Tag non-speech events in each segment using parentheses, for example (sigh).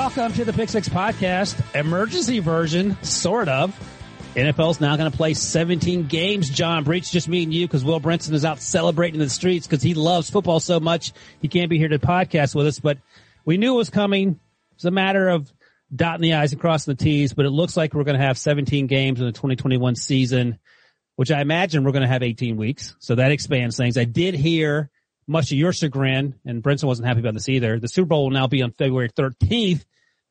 Welcome to the Pick Six Podcast, emergency version, sort of. NFL's now going to play 17 games. John Breech, just me and you, because Will Brinson is out celebrating in the streets because he loves football so much. He can't be here to podcast with us, but we knew it was coming. It's a matter of dotting the I's and crossing the T's, but it looks like we're going to have 17 games in the 2021 season, which I imagine we're going to have 18 weeks. So that expands things. I did hear much to your chagrin, and Brinson wasn't happy about this either. The Super Bowl will now be on February 13th,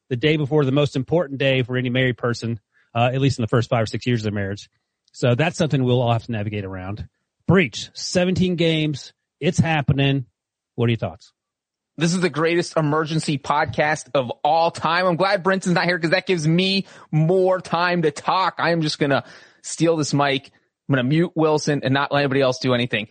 the day before the most important day for any married person, uh, at least in the first five or six years of their marriage. So that's something we'll all have to navigate around. Breech, 17 games. It's happening. What are your thoughts? This is the greatest emergency podcast of all time. I'm glad Brinson's not here because that gives me more time to talk. I am just going to steal this mic. I'm going to mute Wilson and not let anybody else do anything.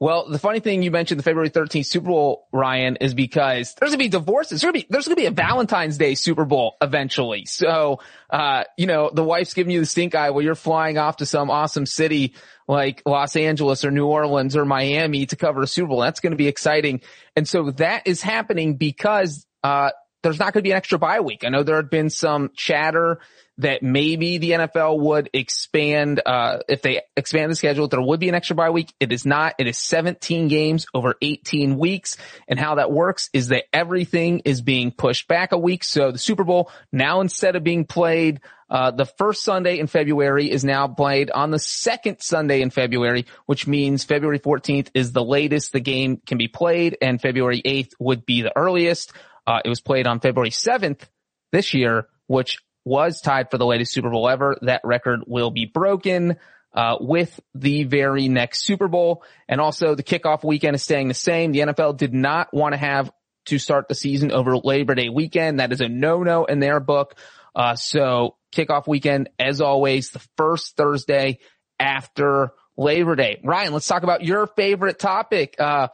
Well, the funny thing you mentioned the February 13th Super Bowl, Ryan, is because there's gonna be divorces. There's gonna be, there's gonna be a Valentine's Day Super Bowl eventually. So, uh, you know, the wife's giving you the stink eye while you're flying off to some awesome city like Los Angeles or New Orleans or Miami to cover a Super Bowl. That's to be exciting. And so that is happening because, uh, there's not going to be an extra bye week. I know there had been some chatter that maybe the NFL would expand, uh, if they expand the schedule, there would be an extra bye week. It is not. It is 17 games over 18 weeks. And how that works is that everything is being pushed back a week. So the Super Bowl now instead of being played, uh, the first Sunday in February is now played on the second Sunday in February, which means February 14th is the latest the game can be played and February 8th would be the earliest. Uh, it was played on February 7th this year, which was tied for the latest Super Bowl ever. That record will be broken. Uh, with the very next Super Bowl. And also the kickoff weekend is staying the same. The NFL did not want to have to start the season over Labor Day weekend. That is a no-no in their book. Uh, so kickoff weekend, as always, the first Thursday after Labor Day. Ryan, let's talk about your favorite topic. Uh,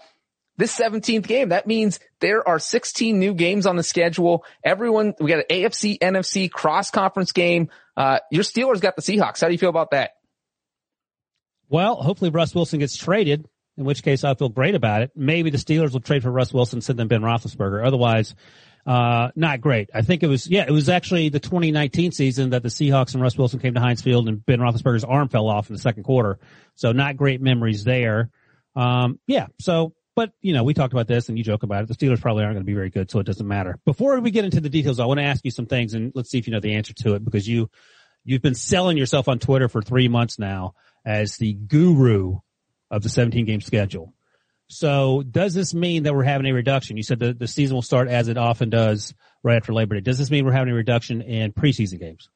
this 17th game. That means there are 16 new games on the schedule. Everyone, we got an AFC, NFC cross conference game. Uh, your Steelers got the Seahawks. How do you feel about that? Well, hopefully Russ Wilson gets traded, in which case I feel great about it. Maybe the Steelers will trade for Russ Wilson, send them Ben Roethlisberger. Otherwise, uh, not great. I think it was, yeah, it was actually the 2019 season that the Seahawks and Russ Wilson came to Heinz Field and Ben Roethlisberger's arm fell off in the second quarter. So not great memories there. Um, yeah, so but, you know, we talked about this and you joke about it. The Steelers probably aren't going to be very good, so it doesn't matter. Before we get into the details, I want to ask you some things and let's see if you know the answer to it because you, you've been selling yourself on Twitter for three months now as the guru of the 17 game schedule. So does this mean that we're having a reduction? You said the, the season will start as it often does right after Labor Day. Does this mean we're having a reduction in preseason games?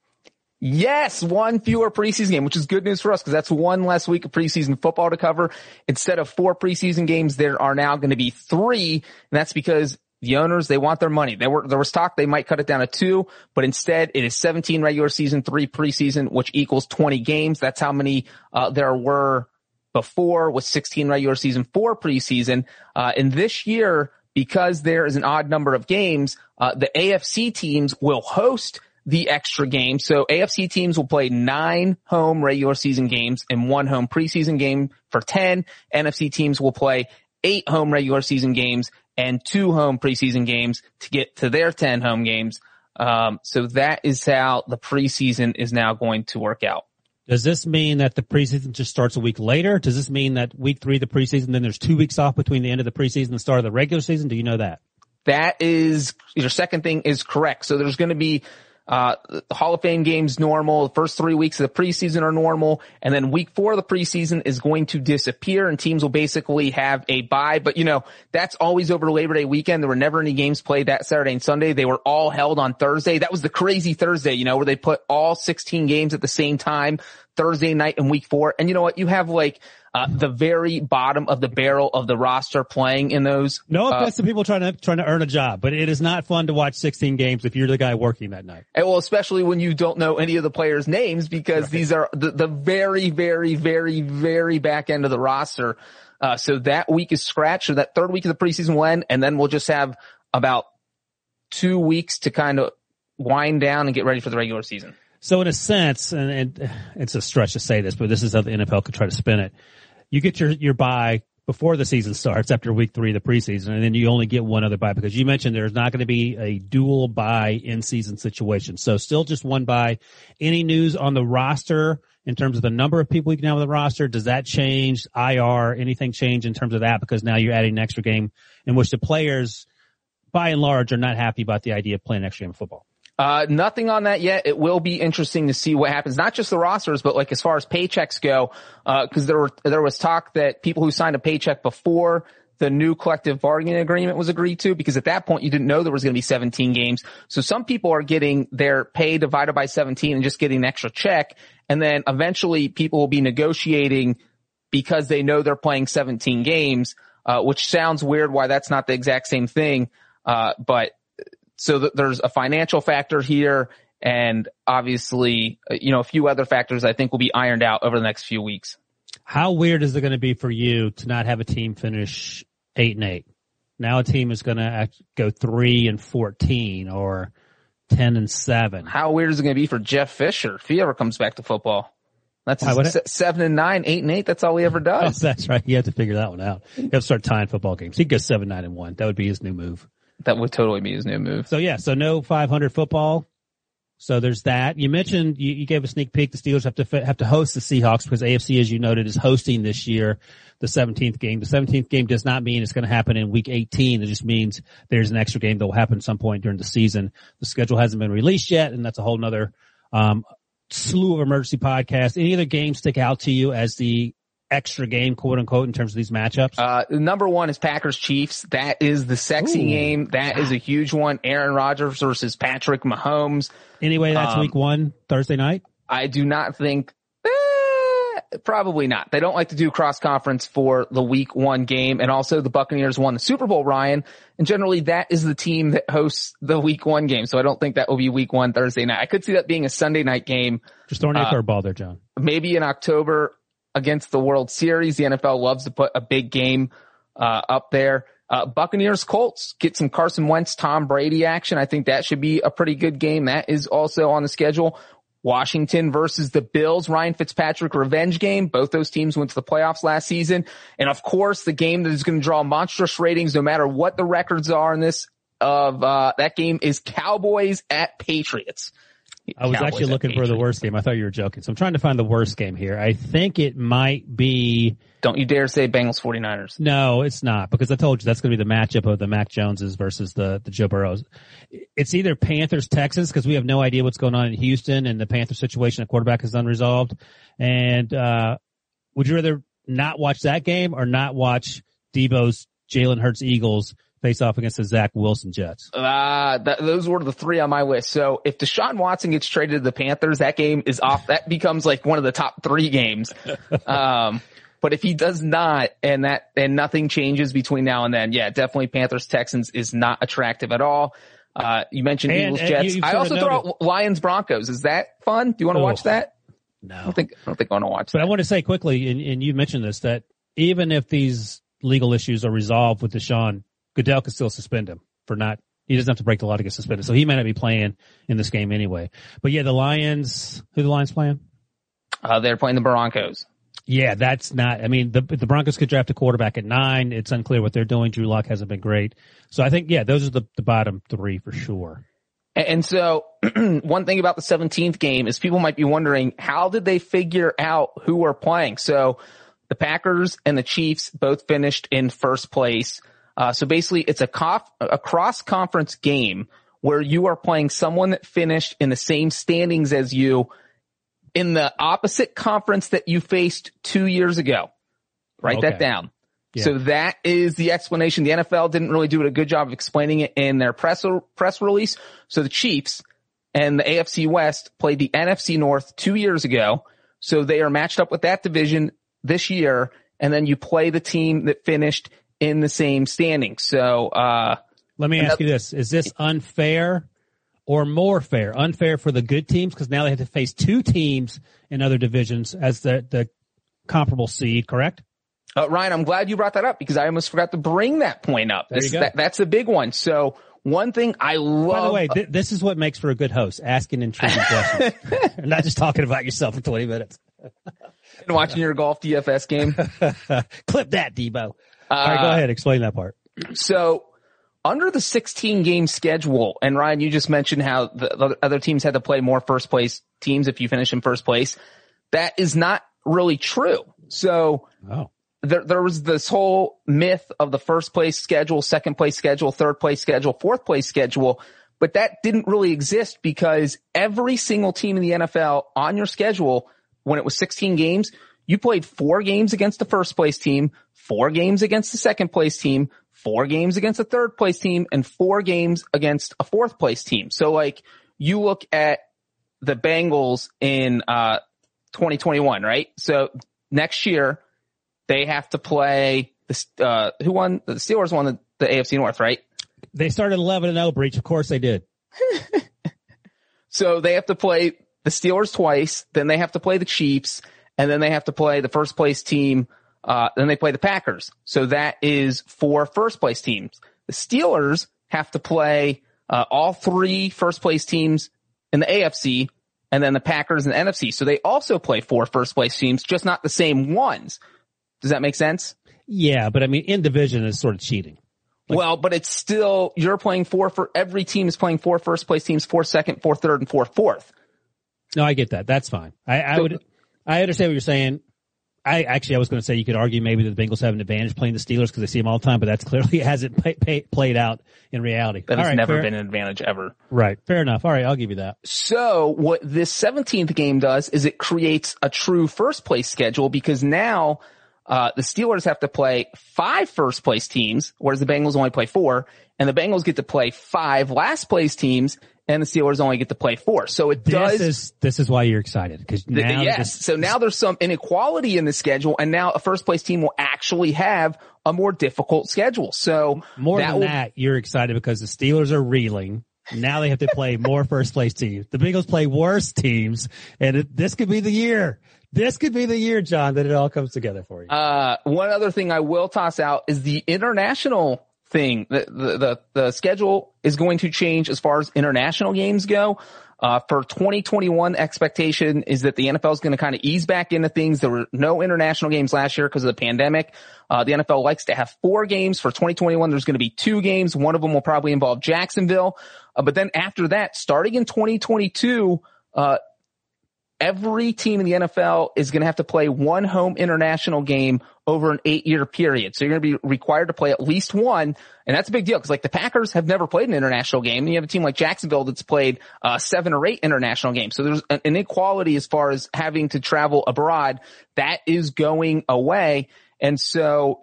Yes, one fewer preseason game, which is good news for us because that's one less week of preseason football to cover. Instead of four preseason games, there are now going to be three, and that's because the owners, they want their money. There were, there was talk they might cut it down to two, but instead it is 17 regular season, three preseason, which equals 20 games. That's how many, uh, there were before with 16 regular season, four preseason. Uh, and this year, because there is an odd number of games, uh, the AFC teams will host the extra game. So AFC teams will play nine home regular season games and one home preseason game for 10. NFC teams will play eight home regular season games and two home preseason games to get to their 10 home games. Um, so that is how the preseason is now going to work out. Does this mean that the preseason just starts a week later? Does this mean that week three of the preseason, then there's two weeks off between the end of the preseason and the start of the regular season? Do you know that? That is your second thing is correct. So there's going to be uh, the Hall of Fame games normal. The first three weeks of the preseason are normal. And then week four of the preseason is going to disappear and teams will basically have a bye. But you know, that's always over Labor Day weekend. There were never any games played that Saturday and Sunday. They were all held on Thursday. That was the crazy Thursday, you know, where they put all 16 games at the same time Thursday night in week four. And you know what? You have like uh, the very bottom of the barrel of the roster playing in those. No uh, offense to people trying to trying to earn a job, but it is not fun to watch 16 games if you're the guy working that night. And well, especially when you don't know any of the players' names because right. these are the, the very, very, very, very back end of the roster. Uh, so that week is scratched, or that third week of the preseason will end, and then we'll just have about two weeks to kind of wind down and get ready for the regular season. So in a sense, and, and it's a stretch to say this, but this is how the NFL could try to spin it you get your, your bye before the season starts after week three of the preseason, and then you only get one other buy because you mentioned there's not going to be a dual buy in season situation. So still just one buy. Any news on the roster in terms of the number of people you can have on the roster? Does that change IR? Anything change in terms of that? Because now you're adding an extra game in which the players, by and large, are not happy about the idea of playing extra game of football. Uh, nothing on that yet. It will be interesting to see what happens. Not just the rosters, but like as far as paychecks go, uh, cause there were, there was talk that people who signed a paycheck before the new collective bargaining agreement was agreed to, because at that point you didn't know there was going to be 17 games. So some people are getting their pay divided by 17 and just getting an extra check. And then eventually people will be negotiating because they know they're playing 17 games, uh, which sounds weird why that's not the exact same thing. Uh, but so th- there's a financial factor here and obviously, uh, you know, a few other factors I think will be ironed out over the next few weeks. How weird is it going to be for you to not have a team finish eight and eight? Now a team is going to go three and 14 or 10 and seven. How weird is it going to be for Jeff Fisher if he ever comes back to football? That's Why, seven and nine, eight and eight. That's all he ever (laughs) does. Oh, that's right. You have to figure that one out. You have to start tying football games. He goes seven, nine and one. That would be his new move. That would totally be his new move. So yeah, so no 500 football. So there's that. You mentioned you, you, gave a sneak peek. The Steelers have to have to host the Seahawks because AFC, as you noted, is hosting this year the 17th game. The 17th game does not mean it's going to happen in Week 18. It just means there's an extra game that will happen some point during the season. The schedule hasn't been released yet, and that's a whole nother um, slew of emergency podcasts. Any other games stick out to you as the extra game, quote unquote, in terms of these matchups? Uh, number one is Packers Chiefs. That is the sexy Ooh. game. That is a huge one. Aaron Rodgers versus Patrick Mahomes. Anyway, that's um, week one, Thursday night. I do not think, eh, probably not. They don't like to do cross conference for the week one game. And also the Buccaneers won the Super Bowl, Ryan. And generally that is the team that hosts the week one game. So I don't think that will be week one Thursday night. I could see that being a Sunday night game. Just throwing uh, a curveball there, John. Maybe in October against the World Series. The NFL loves to put a big game uh, up there. Uh, Buccaneers Colts get some Carson Wentz, Tom Brady action. I think that should be a pretty good game. That is also on the schedule. Washington versus the Bills, Ryan Fitzpatrick revenge game. Both those teams went to the playoffs last season. And of course, the game that is going to draw monstrous ratings no matter what the records are in this of, uh, that game is Cowboys at Patriots. I was actually looking for the worst game. I thought you were joking. So I'm trying to find the worst game here. I think it might be. Don't you dare say Bengals 49ers. No, it's not because I told you that's going to be the matchup of the Mac Joneses versus the, the Joe Burrows. It's either Panthers, Texans because we have no idea what's going on in Houston and the Panther situation at quarterback is unresolved. And, uh, would you rather not watch that game or not watch Debo's Jalen Hurts Eagles face off against the Zach Wilson Jets? Uh, that, those were the three on my list. So if Deshaun Watson gets traded to the Panthers, that game is off. That becomes like one of the top three games. (laughs) Um, but if he does not, and that, and nothing changes between now and then, yeah, definitely Panthers Texans is not attractive at all. Uh, you mentioned and, Eagles Jets. I also throw out Lions Broncos. Is that fun? Do you want to oh, watch that? No, I don't think I don't think I want to watch. But that. I want to say quickly, and, and you mentioned this that even if these legal issues are resolved with Deshaun, Goodell could still suspend him for not, he doesn't have to break the law to get suspended. So he may not be playing in this game anyway. But yeah, the Lions, who the Lions playing? Uh, they're playing the Broncos. Yeah, that's not, I mean, the, the Broncos could draft a quarterback at nine. It's unclear what they're doing. Drew Lock hasn't been great. So I think, yeah, those are the, the bottom three for sure. And, and so (clears throat) one thing about the 17th game is people might be wondering, how did they figure out who were playing? So the Packers and the Chiefs both finished in first place. Uh, so basically it's a, cof- a cross conference game where you are playing someone that finished in the same standings as you in the opposite conference that you faced two years ago. Write Okay. that down. Yeah. So that is the explanation. The NFL didn't really do a good job of explaining it in their press press release. So the Chiefs and the AFC West played the NFC North two years ago. So they are matched up with that division this year. And then you play the team that finished in the same standing. So, uh, Let me ask you this. Is this unfair or more fair? Unfair for the good teams because now they have to face two teams in other divisions as the, the comparable seed, correct? Uh, Ryan, I'm glad you brought that up because I almost forgot to bring that point up. There you This- go. that- that's a big one. So one thing I love. By the way, th- this is what makes for a good host, asking intriguing (laughs) questions. and Not just talking about yourself for 20 minutes. And watching your golf DFS game. (laughs) Clip that, Debo. All right, go Uh, ahead. Explain that part. So under the 16 game schedule, and Ryan, you just mentioned how the, the other teams had to play more first place teams if you finish in first place. That is not really true. So Oh, there, there was this whole myth of the first place schedule, second place schedule, third place schedule, fourth place schedule, but that didn't really exist because every single team in the NFL on your schedule, when it was 16 games, you played four games against the first place team, four games against the second place team, four games against the third place team, and four games against a fourth place team. So like you look at the Bengals in, uh, 2021, right? So next year, they have to play the uh, who won the Steelers won the, the AFC North, right? they started 11 and 0 Breech. Of course they did. (laughs) So they have to play the Steelers twice, then they have to play the Chiefs, and then they have to play the first place team. Uh, then they play the Packers. So that is four first place teams. The Steelers have to play uh, all three first place teams in the AFC, and then the Packers and the NFC. So they also play four first place teams, just not the same ones. Does that make sense? Yeah, but I mean, in division is sort of cheating. well, but it's still, you're playing four for, every team is playing four first place teams, four second, four third, and four fourth. No, I get that. That's fine. I, I So- would, I understand what you're saying. I actually, I was going to say you could argue maybe that the Bengals have an advantage playing the Steelers because they see them all the time, but that's clearly (laughs) hasn't pay, pay, played out in reality. That All has right, never fair- been an advantage ever. right. Fair enough. All right, I'll give you that. So what this 17th game does is it creates a true first place schedule because now, uh, the Steelers have to play five first place teams, whereas the Bengals only play four, and the Bengals get to play five last place teams, and the Steelers only get to play four. So it This does is this is why you're excited because Th- yes. this- so now there's some inequality in the schedule and now a first place team will actually have a more difficult schedule. So more that than will- that, you're excited because the Steelers are reeling. Now they have to play more (laughs) first place teams. The Bengals play worse teams, and it, this could be the year. This could be the year, John, that it all comes together for you. Uh, one other thing I will toss out is the international thing. The, the, the, schedule is going to change as far as international games go. Uh, for 2021 expectation is that the NFL is going to kind of ease back into things. There were no international games last year because of the pandemic. Uh, the NFL likes to have four games for 2021. There's going to be two games. One of them will probably involve Jacksonville. Uh, but then after that, starting in 2022, uh, every team in the NFL is going to have to play one home international game over an eight year period. So you're going to be required to play at least one. And that's a big deal because like the Packers have never played an international game. And you have a team like Jacksonville that's played uh, seven or eight international games. So there's an inequality as far as having to travel abroad. That is going away. And so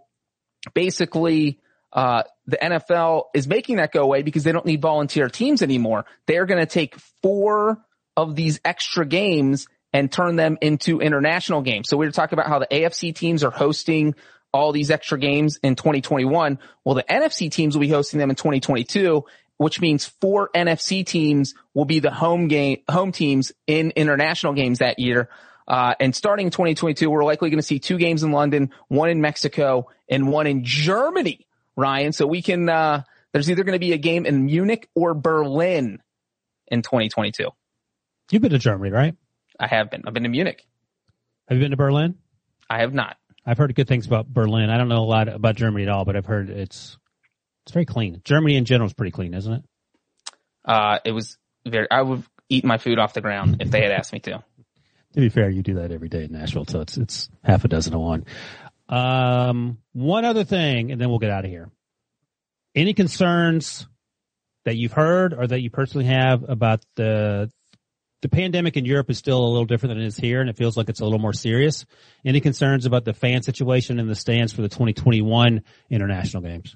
basically, uh, the NFL is making that go away because they don't need volunteer teams anymore. They're going to take four of these extra games and turn them into international games. So we were talking about how the AFC teams are hosting all these extra games in 2021. Well, the NFC teams will be hosting them in 2022, which means four NFC teams will be the home game, home teams in international games that year. Uh, and starting in 2022, we're likely going to see two games in London, one in Mexico, and one in Germany, Ryan. So we can, uh, there's either going to be a game in Munich or Berlin in 2022. You've been to Germany, right? I have been. I've been to Munich. Have you been to Berlin? I have not. I've heard good things about Berlin. I don't know a lot about Germany at all, but I've heard it's it's very clean. Germany in general is pretty clean, isn't it? Uh, it was very, I would eat my food off the ground if they had asked me to. To be fair, you do that every day in Nashville, so it's it's half a dozen to one. Um, one other thing, and then we'll get out of here. Any concerns that you've heard or that you personally have about the the pandemic in Europe is still a little different than it is here, and it feels like it's a little more serious. Any concerns about the fan situation in the stands for the 2021 international games?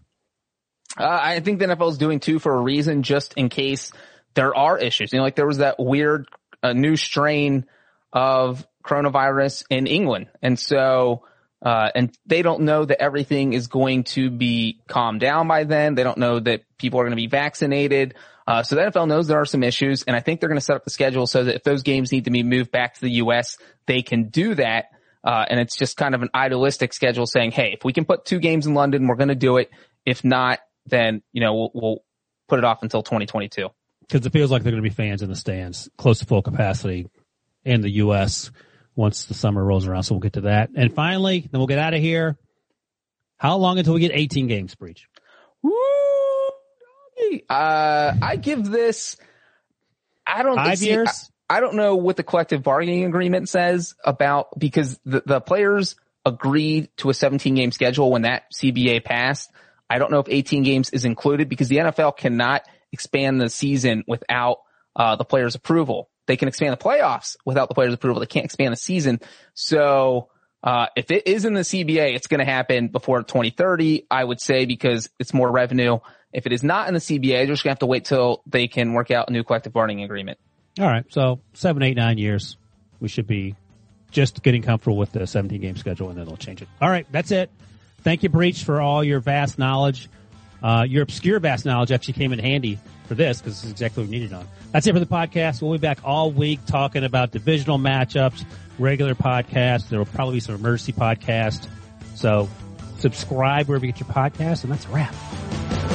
Uh, I think the NFL is doing two for a reason, just in case there are issues. You know, like there was that weird uh, new strain of coronavirus in England, and so uh, and they don't know that everything is going to be calmed down by then. They don't know that people are going to be vaccinated. Uh, so the NFL knows there are some issues, and I think they're going to set up the schedule so that if those games need to be moved back to the U.S., they can do that. Uh, and it's just kind of an idealistic schedule saying, hey, if we can put two games in London, we're going to do it. If not, then, you know, we'll, we'll put it off until 2022. Because it feels like they're going to be fans in the stands, close to full capacity in the U.S. once the summer rolls around. So we'll get to that. And finally, then we'll get out of here. How long until we get 18 games, Breech? Woo! Uh, I give this, I don't Five see, years? I, I don't know what the collective bargaining agreement says about, because the, the players agreed to a 17 game schedule when that CBA passed. I don't know if 18 games is included because the NFL cannot expand the season without uh, the players' approval. They can expand the playoffs without the players' approval. They can't expand the season. So uh, if it is in the CBA, it's going to happen before 2030, I would say, because it's more revenue. If it is not in the CBA, they're just to have to wait till they can work out a new collective bargaining agreement. All right. So seven, eight, nine years. We should be just getting comfortable with the 17 game schedule and then they'll change it. All right. That's it. Thank you, Breech, for all your vast knowledge. Uh, your obscure vast knowledge actually came in handy for this because this is exactly what we needed on. That's it for the podcast. We'll be back all week talking about divisional matchups, regular podcasts. There will probably be some emergency podcasts. So subscribe wherever you get your podcast, and that's a wrap.